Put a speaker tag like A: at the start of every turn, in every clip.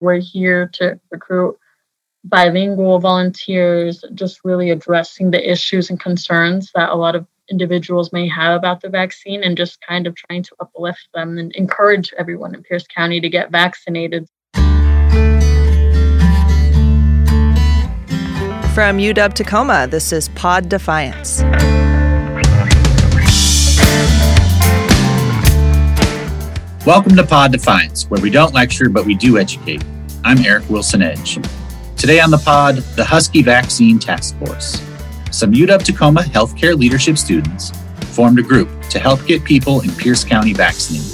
A: We're here to recruit bilingual volunteers, just really addressing the issues and concerns that a lot of individuals may have about the vaccine and just kind of trying to uplift them and encourage everyone in Pierce County to get vaccinated.
B: From UW Tacoma, this is Pod Defiance.
C: Welcome to Pod Defiance, where we don't lecture, but we do educate. I'm Eric Wilson Edge. Today on the pod, the Husky Vaccine Task Force. Some UW Tacoma healthcare leadership students formed a group to help get people in Pierce County vaccinated.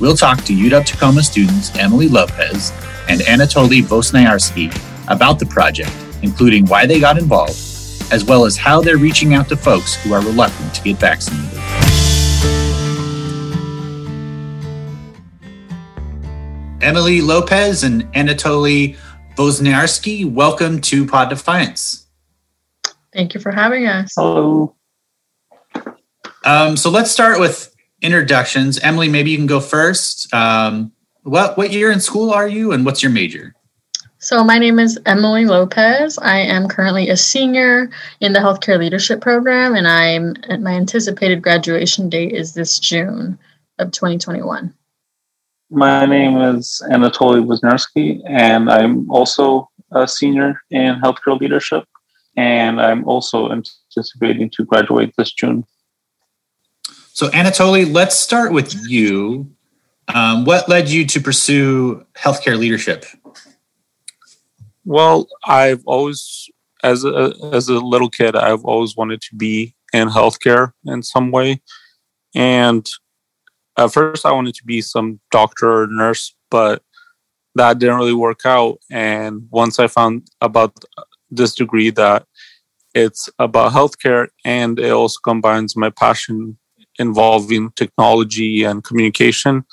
C: We'll talk to UW Tacoma students Emily Lopez and Anatoly Vosniarsky about the project, including why they got involved, as well as how they're reaching out to folks who are reluctant to get vaccinated. Emily Lopez and Anatoly Vosniarsky, welcome to Pod Defiance.
A: Thank you for having us.
D: Hello.
C: Um, so let's start with introductions. Emily, maybe you can go first. Um, what what year in school are you, and what's your major?
A: So my name is Emily Lopez. I am currently a senior in the healthcare leadership program, and I'm my anticipated graduation date is this June of 2021.
D: My name is Anatoly Vosniarsky, and I'm also a senior in healthcare leadership, and I'm also anticipating to graduate this June.
C: So, Anatoly, let's start with you. Um, what led you to pursue healthcare leadership?
D: Well, I've always, as a as a little kid, I've always wanted to be in healthcare in some way, and at first I wanted to be some doctor or nurse, but that didn't really work out. And once I found about this degree that it's about healthcare and it also combines my passion involving technology and communication,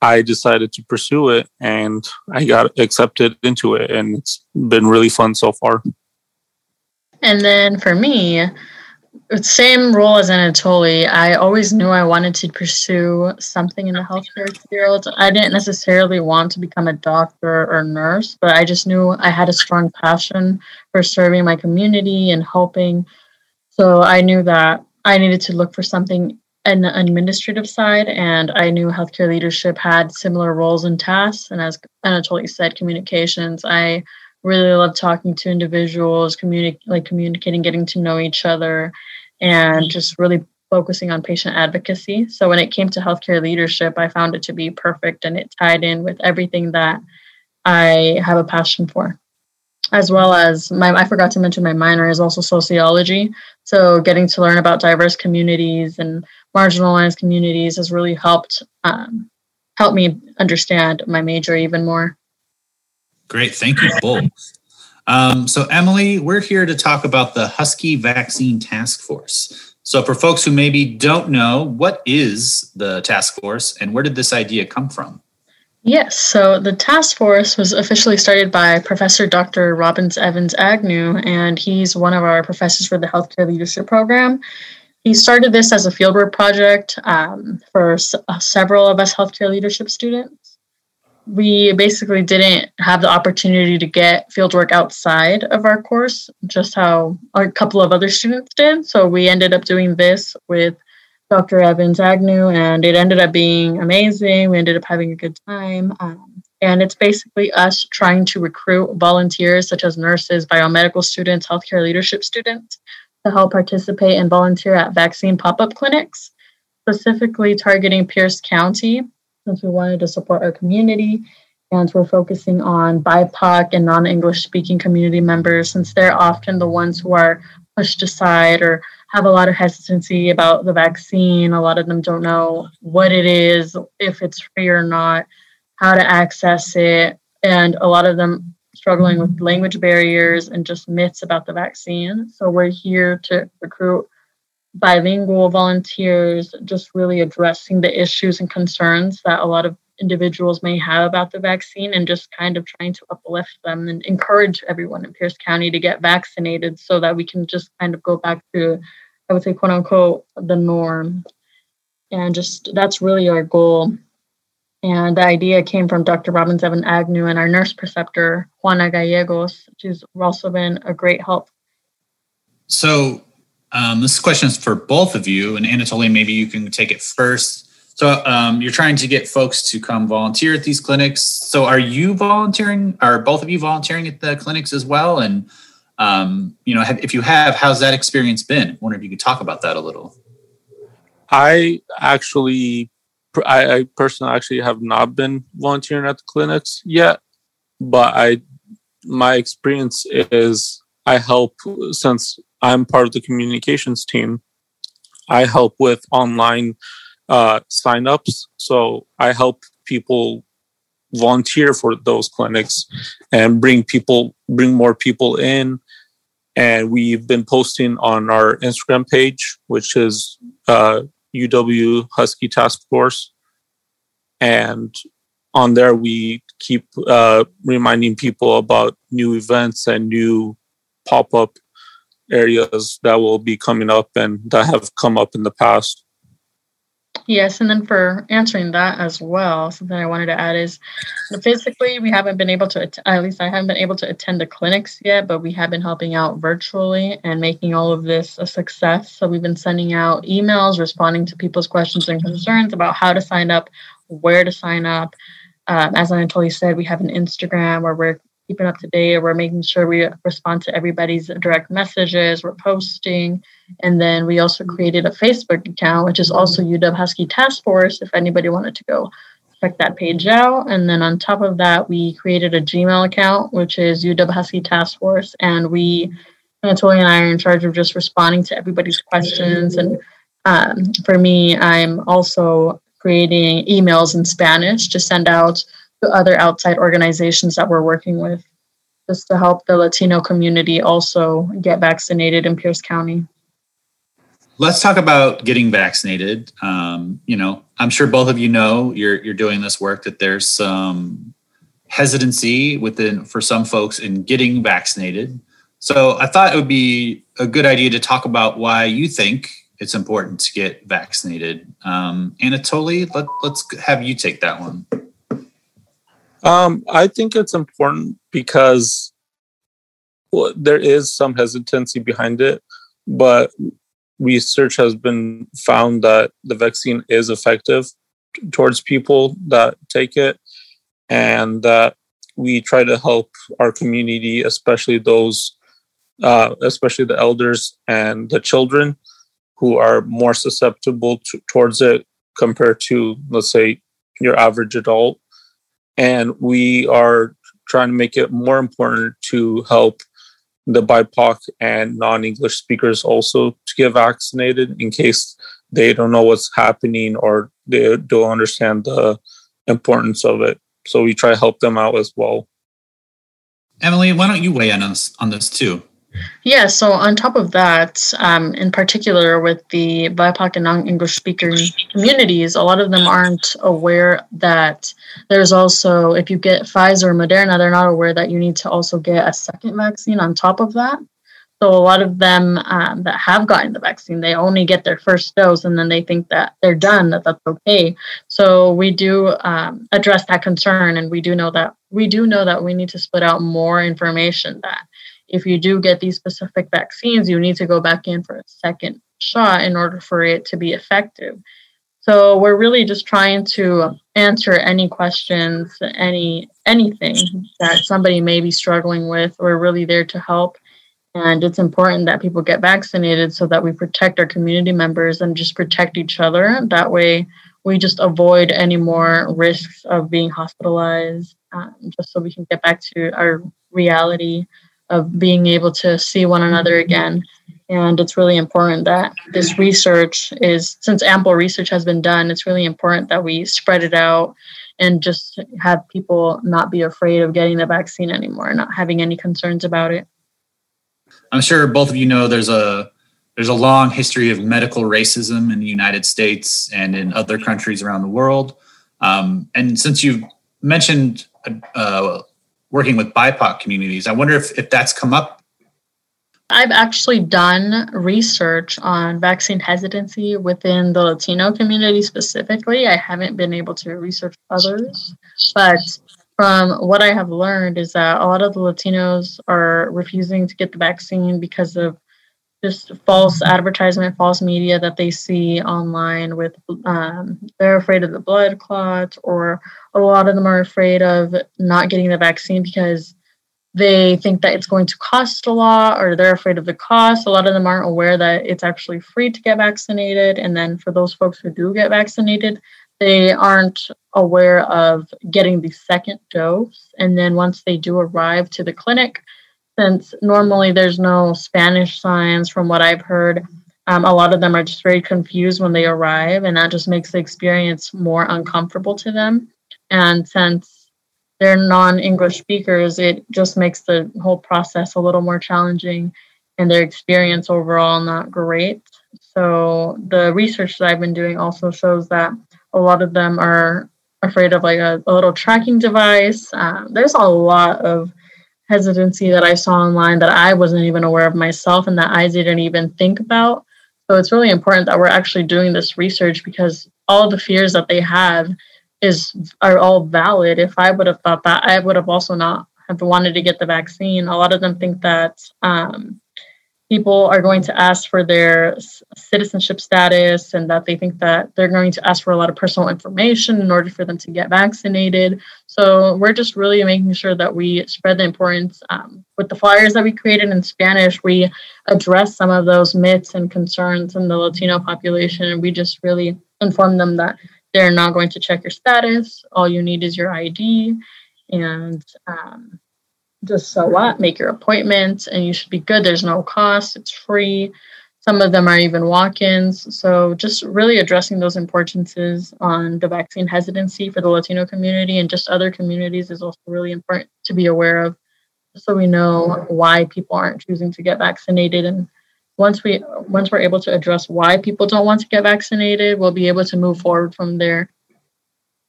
D: I decided to pursue it and I got accepted into it. And it's been really fun so far.
A: And then for me, same role as Anatoly, I always knew I wanted to pursue something in the healthcare field. I didn't necessarily want to become a doctor or nurse, but I just knew I had a strong passion for serving my community and helping. So I knew that I needed to look for something in the administrative side, and I knew healthcare leadership had similar roles and tasks. And as Anatoly said, communications, I really love talking to individuals, communi- like communicating, getting to know each other, and just really focusing on patient advocacy. So when it came to healthcare leadership, I found it to be perfect and it tied in with everything that I have a passion for. As well as my, I forgot to mention my minor is also sociology. So getting to learn about diverse communities and marginalized communities has really helped um, help me understand my major even more.
C: Great. Thank you both. Um, so, Emily, we're here to talk about the Husky Vaccine Task Force. So, for folks who maybe don't know, what is the task force and where did this idea come from?
A: Yes, so the task force was officially started by Professor Dr. Robbins Evans Agnew, and he's one of our professors for the Healthcare Leadership Program. He started this as a fieldwork project um, for s- several of us healthcare leadership students we basically didn't have the opportunity to get fieldwork outside of our course, just how a couple of other students did. So we ended up doing this with Dr. Evans Agnew, and it ended up being amazing. We ended up having a good time. Um, and it's basically us trying to recruit volunteers such as nurses, biomedical students, healthcare leadership students to help participate and volunteer at vaccine pop up clinics, specifically targeting Pierce County since we wanted to support our community. And we're focusing on BIPOC and non English speaking community members since they're often the ones who are pushed aside or have a lot of hesitancy about the vaccine. A lot of them don't know what it is, if it's free or not, how to access it. And a lot of them struggling with language barriers and just myths about the vaccine. So we're here to recruit bilingual volunteers, just really addressing the issues and concerns that a lot of individuals may have about the vaccine and just kind of trying to uplift them and encourage everyone in Pierce County to get vaccinated so that we can just kind of go back to, I would say, quote unquote, the norm. And just that's really our goal. And the idea came from Dr. Robbins Evan Agnew and our nurse preceptor, Juana Gallegos, who's also been a great help.
C: So, um, this question is for both of you, and Anatoly, maybe you can take it first. So, um, you're trying to get folks to come volunteer at these clinics. So, are you volunteering? Are both of you volunteering at the clinics as well? And um, you know, have, if you have, how's that experience been? I wonder if you could talk about that a little.
D: I actually, I, I personally actually have not been volunteering at the clinics yet, but I, my experience is I help since I'm part of the communications team. I help with online uh, signups, so I help people volunteer for those clinics and bring people, bring more people in. And we've been posting on our Instagram page, which is uh, UW Husky Task Force, and on there we keep uh, reminding people about new events and new pop-up areas that will be coming up and that have come up in the past.
A: Yes, and then for answering that as well, something I wanted to add is physically, we haven't been able to, at least I haven't been able to attend the clinics yet, but we have been helping out virtually and making all of this a success. So we've been sending out emails, responding to people's questions and concerns about how to sign up, where to sign up. Um, as Anatoly said, we have an Instagram where we're keeping up to date. We're making sure we respond to everybody's direct messages. We're posting. And then we also created a Facebook account, which is also UW Husky Task Force, if anybody wanted to go check that page out. And then on top of that, we created a Gmail account, which is UW Husky Task Force. And we, Anatoly and I are in charge of just responding to everybody's questions. And um, for me, I'm also creating emails in Spanish to send out to other outside organizations that we're working with just to help the Latino community also get vaccinated in Pierce County.
C: Let's talk about getting vaccinated. Um, you know, I'm sure both of you know you're you're doing this work that there's some hesitancy within for some folks in getting vaccinated. So I thought it would be a good idea to talk about why you think it's important to get vaccinated. Um, Anatoly, let, let's have you take that one.
D: Um, I think it's important because well, there is some hesitancy behind it, but research has been found that the vaccine is effective towards people that take it, and that we try to help our community, especially those, uh, especially the elders and the children, who are more susceptible to, towards it compared to, let's say, your average adult and we are trying to make it more important to help the BIPOC and non-English speakers also to get vaccinated in case they don't know what's happening or they don't understand the importance of it. So we try to help them out as well.
C: Emily, why don't you weigh in on this, on this too?
A: Yeah, so on top of that, um, in particular with the BIPOC and non English speaking communities, a lot of them aren't aware that there's also, if you get Pfizer or Moderna, they're not aware that you need to also get a second vaccine on top of that. So a lot of them um, that have gotten the vaccine, they only get their first dose and then they think that they're done, that that's okay. So we do um, address that concern, and we do know that we do know that we need to split out more information that if you do get these specific vaccines, you need to go back in for a second shot in order for it to be effective. So we're really just trying to answer any questions, any anything that somebody may be struggling with. We're really there to help. And it's important that people get vaccinated so that we protect our community members and just protect each other. That way, we just avoid any more risks of being hospitalized, um, just so we can get back to our reality of being able to see one another again. And it's really important that this research is, since ample research has been done, it's really important that we spread it out and just have people not be afraid of getting the vaccine anymore, not having any concerns about it.
C: I'm sure both of you know there's a there's a long history of medical racism in the United States and in other countries around the world. Um, and since you've mentioned uh, working with BIPOC communities. I wonder if, if that's come up
A: I've actually done research on vaccine hesitancy within the Latino community specifically. I haven't been able to research others, but from what I have learned is that a lot of the Latinos are refusing to get the vaccine because of just false advertisement, false media that they see online. With um, they're afraid of the blood clots, or a lot of them are afraid of not getting the vaccine because they think that it's going to cost a lot or they're afraid of the cost. A lot of them aren't aware that it's actually free to get vaccinated. And then for those folks who do get vaccinated, they aren't aware of getting the second dose. And then once they do arrive to the clinic, since normally there's no Spanish signs from what I've heard, um, a lot of them are just very confused when they arrive, and that just makes the experience more uncomfortable to them. And since they're non-English speakers, it just makes the whole process a little more challenging and their experience overall not great. So the research that I've been doing also shows that a lot of them are afraid of like a, a little tracking device. Um, there's a lot of hesitancy that I saw online that I wasn't even aware of myself and that I didn't even think about. So it's really important that we're actually doing this research because all the fears that they have is are all valid. If I would have thought that, I would have also not have wanted to get the vaccine. A lot of them think that um, people are going to ask for their citizenship status and that they think that they're going to ask for a lot of personal information in order for them to get vaccinated. So we're just really making sure that we spread the importance. Um, with the flyers that we created in Spanish, we address some of those myths and concerns in the Latino population, and we just really inform them that they're not going to check your status. All you need is your ID and um, just so what, make your appointment, and you should be good. There's no cost, it's free. Some of them are even walk ins. So, just really addressing those importances on the vaccine hesitancy for the Latino community and just other communities is also really important to be aware of, so we know why people aren't choosing to get vaccinated and once we once we're able to address why people don't want to get vaccinated, we'll be able to move forward from there.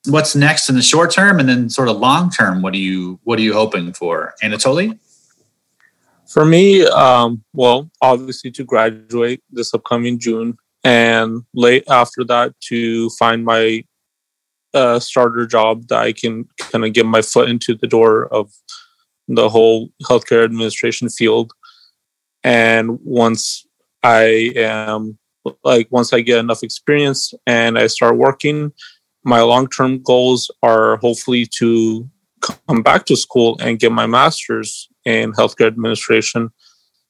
C: What's next in the short term, and then sort of long term? What are you what are you hoping for, Anatoly?
D: For me, um, well, obviously to graduate this upcoming June, and late after that to find my uh, starter job that I can kind of get my foot into the door of the whole healthcare administration field. And once i am like once i get enough experience and i start working my long-term goals are hopefully to come back to school and get my master's in healthcare administration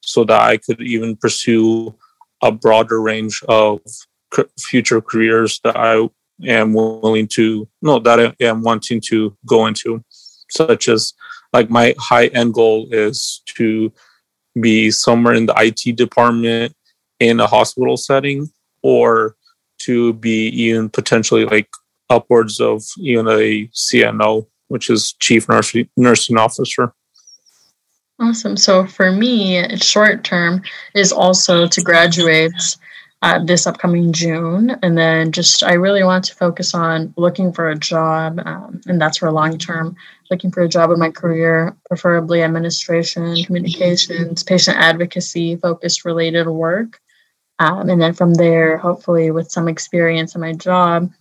D: so that i could even pursue a broader range of future careers that i am willing to no that i am wanting to go into such as like my high end goal is to be somewhere in the IT department in a hospital setting or to be even potentially like upwards of even a CNO, which is chief nursing nursing officer.
A: Awesome. So for me, short term is also to graduate uh, this upcoming June. And then just, I really want to focus on looking for a job. Um, and that's for long term, looking for a job in my career, preferably administration, communications, patient advocacy focused related work. Um, and then from there, hopefully, with some experience in my job,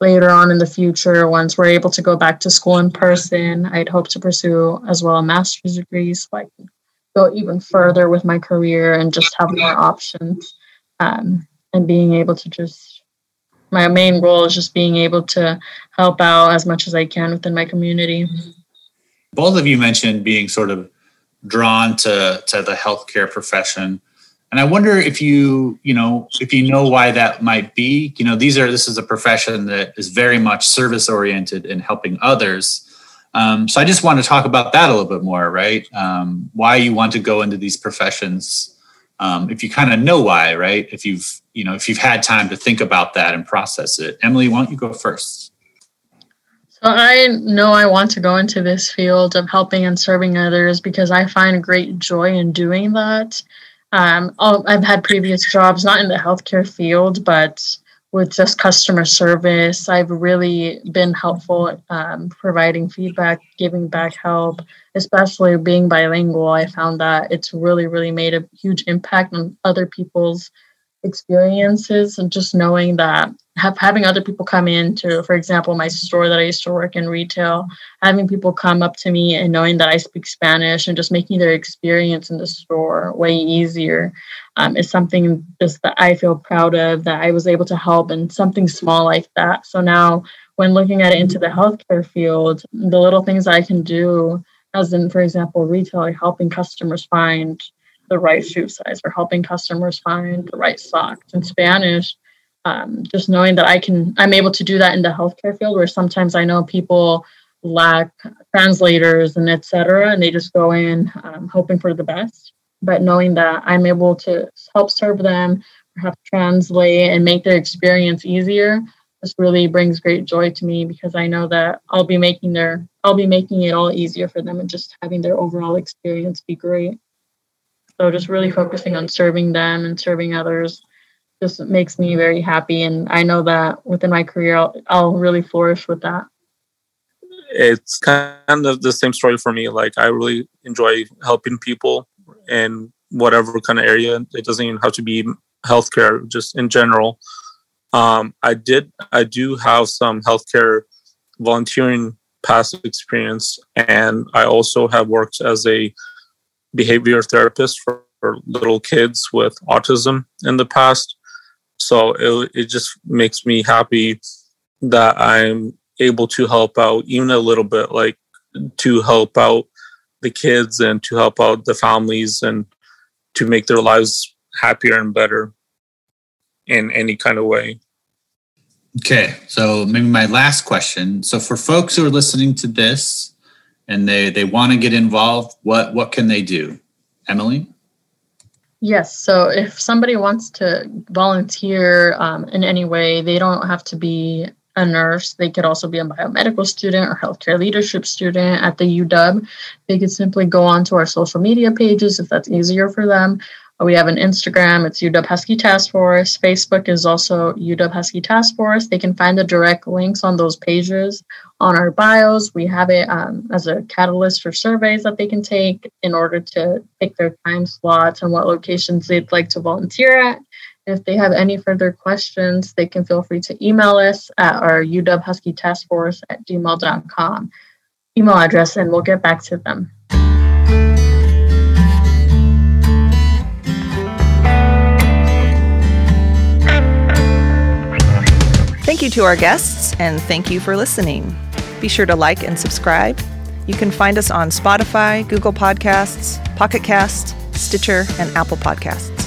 A: later on in the future, once we're able to go back to school in person, I'd hope to pursue as well a master's degree so I can go even further with my career and just have more options um, and being able to just my main goal is just being able to help out as much as I can within my community.
C: Both of you mentioned being sort of drawn to to the healthcare profession. And I wonder if you, you know, if you know why that might be. You know, these are this is a profession that is very much service oriented and helping others. Um, so I just want to talk about that a little bit more, right? Um, why you want to go into these professions um, if you kind of know why, right? If you've you know if you've had time to think about that and process it. Emily, why don't you go first?
A: So I know I want to go into this field of helping and serving others because I find great joy in doing that. Um, I've had previous jobs, not in the healthcare field, but with just customer service. I've really been helpful um, providing feedback, giving back help, especially being bilingual. I found that it's really, really made a huge impact on other people's experiences and just knowing that have, having other people come in to, for example, my store that I used to work in retail, having people come up to me and knowing that I speak Spanish and just making their experience in the store way easier um, is something just that I feel proud of that I was able to help in something small like that. So now, when looking at it into the healthcare field, the little things I can do, as in, for example, retail, helping customers find the right shoe size or helping customers find the right socks in Spanish um, just knowing that I can, I'm able to do that in the healthcare field where sometimes I know people lack translators and etc. and they just go in um, hoping for the best. But knowing that I'm able to help serve them, perhaps translate and make their experience easier, this really brings great joy to me because I know that I'll be making their I'll be making it all easier for them and just having their overall experience be great. So just really focusing on serving them and serving others just makes me very happy. And I know that within my career, I'll, I'll really flourish with that.
D: It's kind of the same story for me. Like, I really enjoy helping people in whatever kind of area. It doesn't even have to be healthcare, just in general. Um, I did, I do have some healthcare volunteering past experience, and I also have worked as a behavior therapist for, for little kids with autism in the past. So it, it just makes me happy that I'm able to help out even a little bit, like to help out the kids and to help out the families and to make their lives happier and better in any kind of way.
C: Okay, so maybe my last question. So for folks who are listening to this and they they want to get involved, what what can they do? Emily?
A: Yes. So if somebody wants to volunteer um, in any way, they don't have to be a nurse. They could also be a biomedical student or healthcare leadership student at the UW. They could simply go onto our social media pages if that's easier for them. We have an Instagram, it's UW Husky Task Force. Facebook is also UW Husky Task Force. They can find the direct links on those pages on our bios. We have it um, as a catalyst for surveys that they can take in order to pick their time slots and what locations they'd like to volunteer at. If they have any further questions, they can feel free to email us at our UW Husky Task Force at gmail.com email address and we'll get back to them.
B: You to our guests, and thank you for listening. Be sure to like and subscribe. You can find us on Spotify, Google Podcasts, Pocket Cast, Stitcher, and Apple Podcasts.